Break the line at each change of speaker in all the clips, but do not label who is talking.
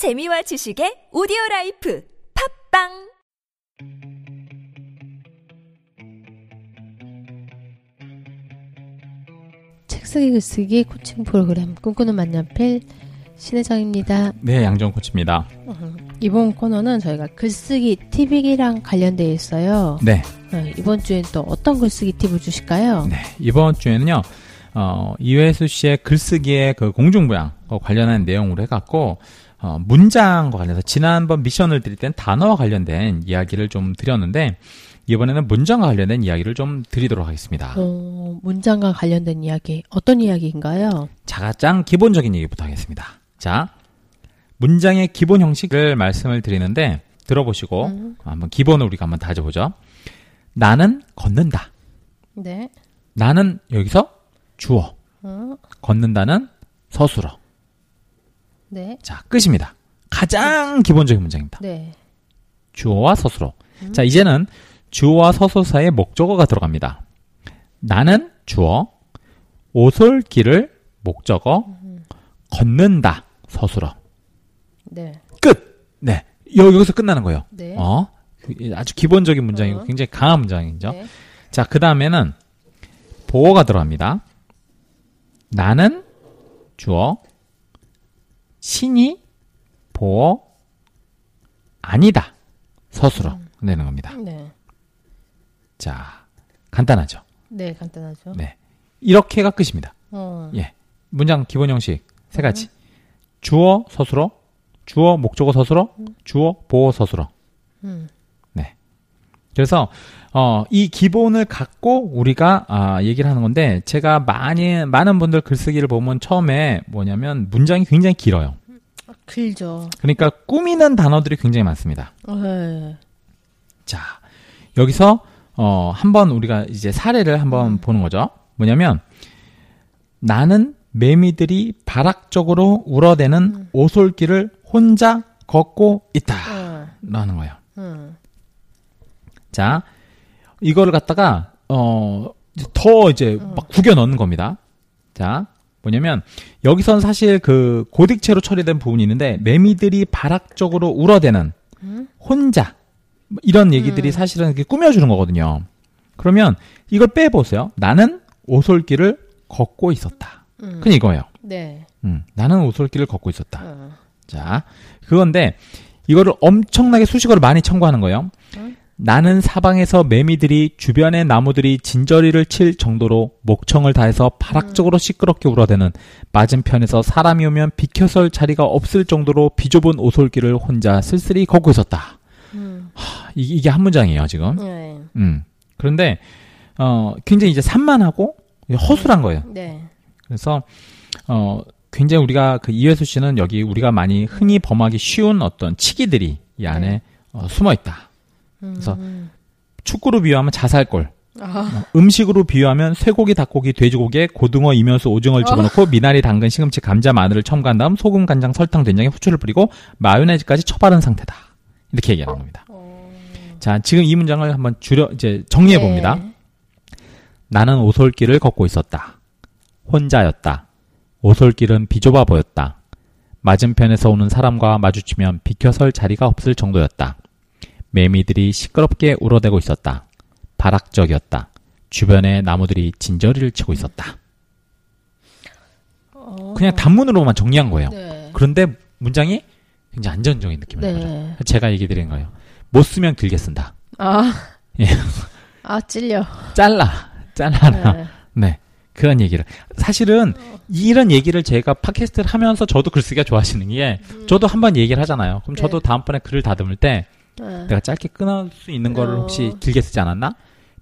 재미와 지식의 오디오 라이프 팟빵
책 쓰기 글쓰기 코칭 프로그램 꿈꾸는 만년필 신혜정입니다.
네, 양정 코치입니다.
이번 코너는 저희가 글쓰기 팁이랑 관련되어 있어요.
네,
어, 이번 주엔 또 어떤 글쓰기 팁을 주실까요?
네 이번 주에는요, 어, 이외수 씨의 글쓰기의 그 공중부양과 관련한 내용으로 해갖고 어, 문장과 관련해서 지난번 미션을 드릴 땐 단어와 관련된 이야기를 좀 드렸는데 이번에는 문장과 관련된 이야기를 좀 드리도록 하겠습니다.
어, 문장과 관련된 이야기 어떤 이야기인가요?
자, 가장 기본적인 얘기부터 하겠습니다. 자, 문장의 기본 형식을 말씀을 드리는데 들어보시고
음.
한번 기본을 우리가 한번 다져보죠. 나는 걷는다.
네.
나는 여기서 주어.
어,
걷는다는 서술어.
네.
자, 끝입니다. 가장 기본적인 문장입니다.
네.
주어와 서술어. 자, 이제는 주어와 서술 사이에 목적어가 들어갑니다. 나는 주어, 오솔길을 목적어, 걷는다 서술어.
네.
끝. 네. 여- 여기서 끝나는 거예요.
네.
어? 아주 기본적인 문장이고
어.
굉장히 강한 문장이죠.
네.
자, 그 다음에는 보어가 들어갑니다. 나는 주어, 신이 보어, 아니다. 서술어 내는 겁니다.
네.
자, 간단하죠.
네, 간단하죠.
네. 이렇게가 끝입니다.
어.
예. 문장 기본 형식 세 가지. 주어, 서술어, 주어, 목적어, 서술어, 주어, 보어, 서술어.
음.
그래서 어, 이 기본을 갖고 우리가 아, 얘기를 하는 건데 제가 많이 많은 분들 글쓰기를 보면 처음에 뭐냐면 문장이 굉장히 길어요.
길죠.
그러니까 꾸미는 단어들이 굉장히 많습니다.
네.
자 여기서 어, 한번 우리가 이제 사례를 한번 보는 거죠. 뭐냐면 나는 매미들이 발악적으로 울어대는 오솔길을 혼자 걷고 있다.
어.
라는 거예요.
음.
자, 이거를 갖다가 어, 이제 더 이제 막 구겨 넣는 겁니다. 자, 뭐냐면 여기선 사실 그 고딕체로 처리된 부분이 있는데 매미들이 발악적으로 울어대는 혼자 뭐 이런 얘기들이 사실은 이렇게 꾸며주는 거거든요. 그러면 이걸 빼보세요. 나는 오솔길을 걷고 있었다.
음.
그냥 이거예요.
네.
음, 나는 오솔길을 걷고 있었다.
어.
자, 그건데 이거를 엄청나게 수식어를 많이 첨가하는 거예요.
응?
나는 사방에서 매미들이 주변의 나무들이 진저리를 칠 정도로 목청을 다해서 발악적으로 시끄럽게 울어대는 맞은편에서 사람이 오면 비켜설 자리가 없을 정도로 비좁은 오솔길을 혼자 쓸쓸히 걷고 있었다.
음.
하, 이- 이게 한 문장이에요, 지금.
네.
음. 그런데 어, 굉장히 이제 산만하고 허술한 거예요.
네.
그래서 어 굉장히 우리가 그 이회수 씨는 여기 우리가 많이 흔히 범하기 쉬운 어떤 치기들이 이 안에
네.
어, 숨어 있다.
음.
그래서 축구로 비유하면 자살골,
아.
음식으로 비유하면 쇠고기, 닭고기, 돼지고기에 고등어, 이면수, 오징어를 집어넣고 미나리, 당근, 시금치, 감자, 마늘을 첨가한 다음 소금, 간장, 설탕, 된장에 후추를 뿌리고 마요네즈까지 쳐바른 상태다. 이렇게 얘기하는 겁니다. 자, 지금 이 문장을 한번 줄여 이제 정리해 봅니다.
네.
나는 오솔길을 걷고 있었다. 혼자였다. 오솔길은 비좁아 보였다. 맞은편에서 오는 사람과 마주치면 비켜설 자리가 없을 정도였다. 매미들이 시끄럽게 울어대고 있었다. 발악적이었다. 주변에 나무들이 진저리를 치고 있었다.
어.
그냥 단문으로만 정리한 거예요.
네.
그런데 문장이 굉장히 안전적인 느낌을
네.
거죠. 제가 얘기 드린 거예요. 못 쓰면 길게 쓴다.
아.
예.
아, 찔려.
잘라. 잘라라.
네.
네. 그런 얘기를. 사실은 이런 얘기를 제가 팟캐스트를 하면서 저도 글쓰기가 좋아하시는 게 저도 한번 얘기를 하잖아요. 그럼 저도
네.
다음번에 글을 다듬을 때
네.
내가 짧게 끊을 수 있는 거를
어.
혹시 길게 쓰지 않았나?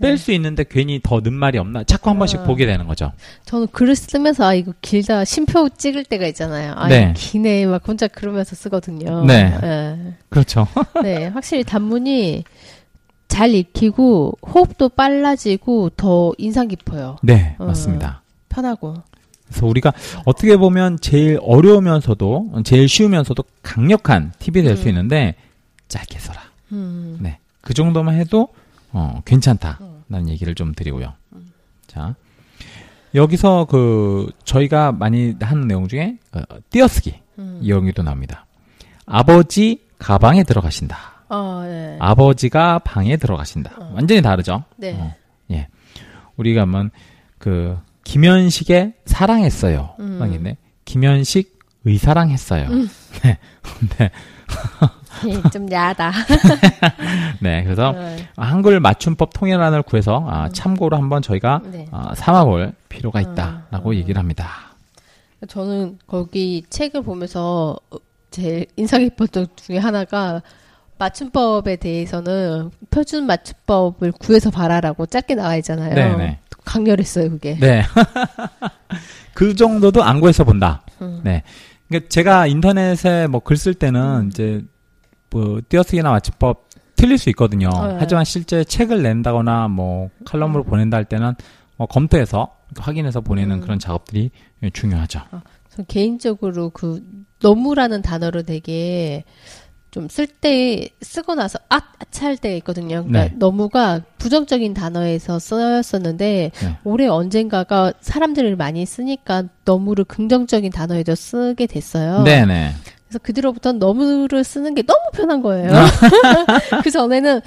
뺄수 있는데 괜히 더 는 말이 없나? 자꾸 한 번씩
어.
보게 되는 거죠.
저는 글을 쓰면서 아 이거 길다 심표 찍을 때가 있잖아요. 아
네.
기네 막 혼자 그러면서 쓰거든요.
네.
네.
그렇죠.
네, 확실히 단문이 잘 익히고 호흡도 빨라지고 더 인상 깊어요.
네,
어.
맞습니다.
편하고.
그래서 우리가 어떻게 보면 제일 어려우면서도 제일 쉬우면서도 강력한 팁이 될수
음.
있는데 짧게 써라.
음.
네. 그 정도만 해도 어, 괜찮다라는 얘기를 좀 드리고요. 자. 여기서 그 저희가 많이 하는 내용 중에 어, 띄어쓰기
음.
이 용기도 나옵니다. 아버지 가방에 들어가신다.
어, 네.
아버지가 방에 들어가신다. 완전히 다르죠.
네.
어, 예. 우리가 하면 그 김현식의 사랑했어요.
음.
방인데 김현식 의사랑했어요. 네. 네.
예, 좀 야하다.
네. 그래서
네.
한글 맞춤법 통일안을 구해서 아, 참고로 한번 저희가
네.
아, 삼아볼 필요가 있다라고
음.
얘기를 합니다.
저는 거기 책을 보면서 제일 인상 깊었던 중에 하나가 맞춤법에 대해서는 표준 맞춤법을 구해서 봐라라고 짧게 나와 있잖아요.
네네.
강렬했어요, 그게.
네. 그 정도도 안 구해서 본다.
음.
네. 그러니까 제가 인터넷에 뭐 글 쓸 때는 이제 뭐 띄어쓰기나 맞춤법 틀릴 수 있거든요.
네.
하지만 실제 책을 낸다거나 뭐 칼럼으로 보낸다 할 때는 어, 검토해서 확인해서 보내는
음.
그런 작업들이 중요하죠.
저 개인적으로 그 너무라는 단어를 되게 좀 쓸 때 쓰고 나서 아, 아차할 때가 있거든요. 그러니까
네.
너무가 부정적인 단어에서 쓰였었는데
네.
올해 언젠가가 사람들을 많이 쓰니까 너무를 긍정적인 단어에도 쓰게 됐어요.
네네.
그래서 그 뒤로부터 너무를 쓰는 게 너무 편한 거예요. 그 전에는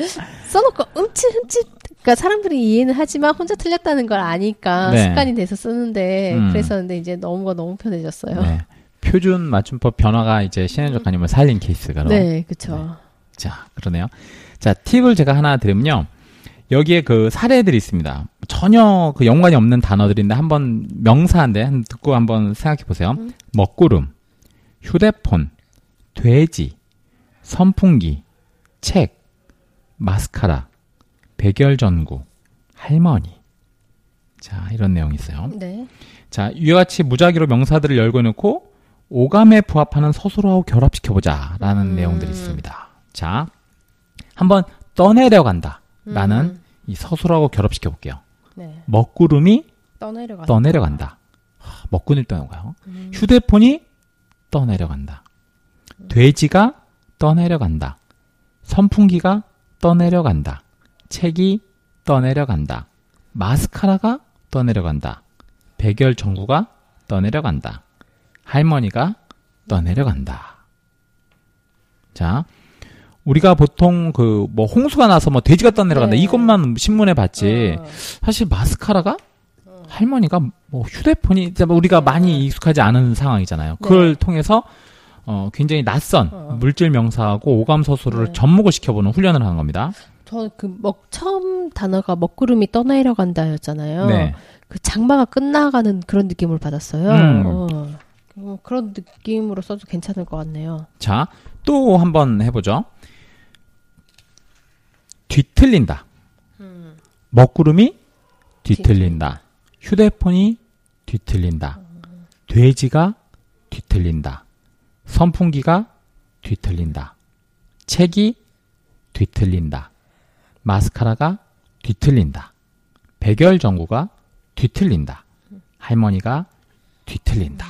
써놓고 흠칫흠칫 그러니까 사람들이 이해는 하지만 혼자 틀렸다는 걸 아니까
네.
습관이 돼서 쓰는데
음.
그랬었는데 이제 너무가 너무 편해졌어요.
네. 표준 맞춤법 변화가 이제 신현 작가님을 살린 케이스가
네, 그렇죠.
자, 그러네요. 자, 팁을 제가 하나 드리면요. 여기에 그 사례들이 있습니다. 전혀 그 연관이 없는 단어들인데 한번 명사인데 한 듣고 한번 생각해 보세요.
음.
먹구름, 휴대폰, 돼지, 선풍기, 책, 마스카라, 백열전구, 할머니. 자, 이런 내용이 있어요.
네.
자, 이와 같이 무작위로 명사들을 열고 놓고 오감에 부합하는 서술어하고 결합시켜보자 라는
음.
내용들이 있습니다. 자, 한번 떠내려간다. 라는
음.
이 서술어하고 결합시켜볼게요.
네.
먹구름이. 떠내려간다. 하, 먹구름이 떠내려가요.
음.
휴대폰이 떠내려간다. 돼지가 떠내려간다. 선풍기가 떠내려간다. 책이 떠내려간다. 마스카라가 떠내려간다. 백열 전구가 떠내려간다. 할머니가 떠내려간다. 자, 우리가 보통 그 뭐 홍수가 나서 뭐 돼지가 떠내려간다
네.
이것만 신문에 봤지
어.
사실 마스카라가 할머니가 뭐 휴대폰이 뭐 우리가 많이 익숙하지 않은 상황이잖아요.
네.
그걸 통해서 어 굉장히 낯선
어.
물질 명사하고 오감 서술을
네.
접목을 시켜보는 훈련을 하는 겁니다.
저그먹 처음 단어가 먹구름이 떠내려간다였잖아요.
네.
그 장마가 끝나가는 그런 느낌을 받았어요.
음.
어. 어, 그런 느낌으로 써도 괜찮을 것 같네요.
자, 또 한번 해보죠. 뒤틀린다. 먹구름이 뒤틀린다. 휴대폰이 뒤틀린다. 돼지가 뒤틀린다. 선풍기가 뒤틀린다. 책이 뒤틀린다. 마스카라가 뒤틀린다. 백열 전구가 뒤틀린다. 할머니가 뒤틀린다.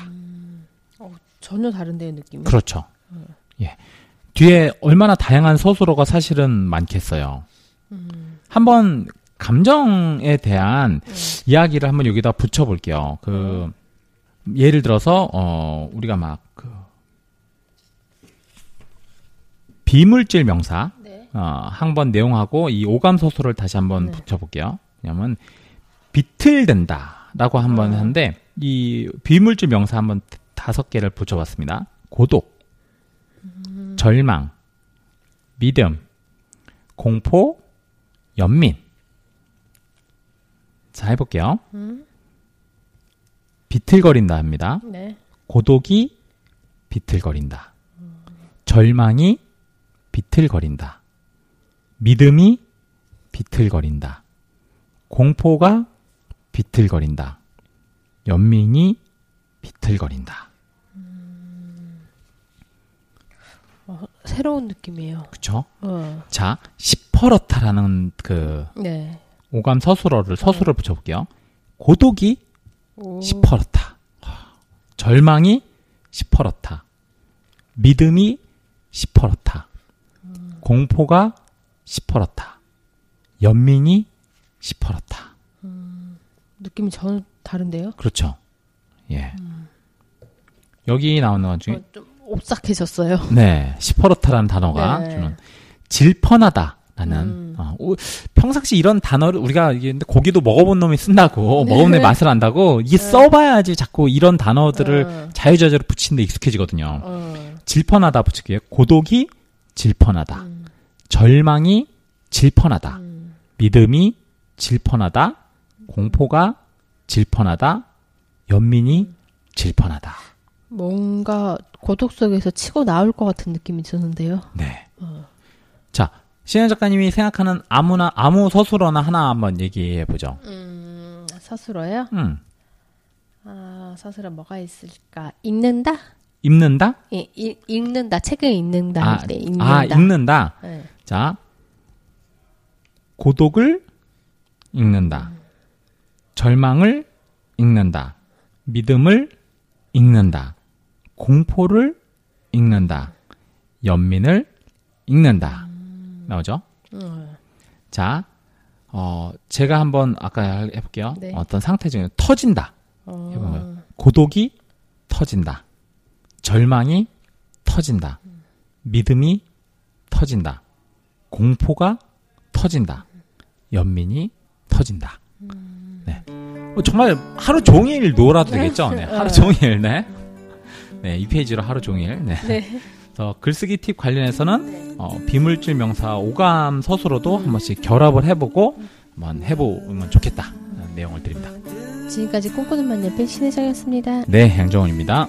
전혀 다른데요, 느낌이.
그렇죠. 예. 뒤에 얼마나 다양한 서술어가 사실은 많겠어요. 한번 감정에 대한 이야기를 한번 여기다 붙여볼게요. 그 예를 들어서 어 우리가 막그 비물질 명사
네.
어, 항번 내용하고 이 오감 서술을 다시 한번
네.
붙여볼게요. 왜냐면 비틀된다라고 한번
어.
하는데 이 비물질 명사 한번 다섯 개를 붙여봤습니다. 고독, 절망, 믿음, 공포, 연민. 자 해볼게요. 비틀거린다 합니다.
네.
고독이 비틀거린다. 절망이 비틀거린다. 믿음이 비틀거린다. 공포가 비틀거린다. 연민이 비틀거린다.
새로운 느낌이에요.
그쵸?
어.
자, 시퍼렇다라는 그
네.
오감 서술어를 서술을 붙여볼게요. 고독이
오.
시퍼렇다. 절망이 시퍼렇다. 믿음이 시퍼렇다. 공포가 시퍼렇다. 연민이 시퍼렇다.
느낌이 전혀 다른데요?
그렇죠. 예. 여기 나오는 것 중에
어, 좀 옵싹해졌어요.
네, 시퍼렇다라는 단어가
네.
주는 질펀하다라는
음.
어, 우- 평상시 이런 단어를 우리가 이게 고기도 먹어본 놈이 쓴다고 먹어본 놈이 맛을 안다고 이게 써봐야지 자꾸 이런 단어들을
어.
자유자재로 붙이는데 익숙해지거든요.
어.
질펀하다 붙이기에 고독이 질펀하다,
음.
절망이 질펀하다,
음.
믿음이 질펀하다, 공포가 질펀하다, 연민이 질펀하다.
뭔가 고독 속에서 치고 나올 것 같은 느낌이 드는데요.
네.
어.
자, 신현 작가님이 생각하는 아무나 아무 서술어나 하나 한번 얘기해 보죠.
음, 서술어요?
음,
아, 서술어 뭐가 있을까? 읽는다?
읽는다.
예, 읽, 읽는다. 책을 읽는다.
아,
읽는다.
아, 읽는다.
네.
자, 고독을 읽는다. 절망을 읽는다. 믿음을 읽는다. 공포를 읽는다. 연민을 읽는다. 나오죠?
음.
자, 어, 제가 한번 아까 해볼게요.
네.
어떤 상태 중에 터진다.
어.
고독이 터진다. 절망이 터진다. 믿음이 터진다. 공포가 터진다. 연민이 터진다. 네. 어, 정말 하루 종일 놀아도 되겠죠? 네. 하루 종일, 네. 네, 이 페이지로 하루 종일. 네.
네.
그래서 글쓰기 팁 관련해서는 어, 비물질 명사 오감 서술어도 한 번씩 결합을 해보고 한번 해보면 좋겠다. 내용을 드립니다.
지금까지 꿈꾸는 만렙의 신혜정이었습니다.
네, 양정원입니다.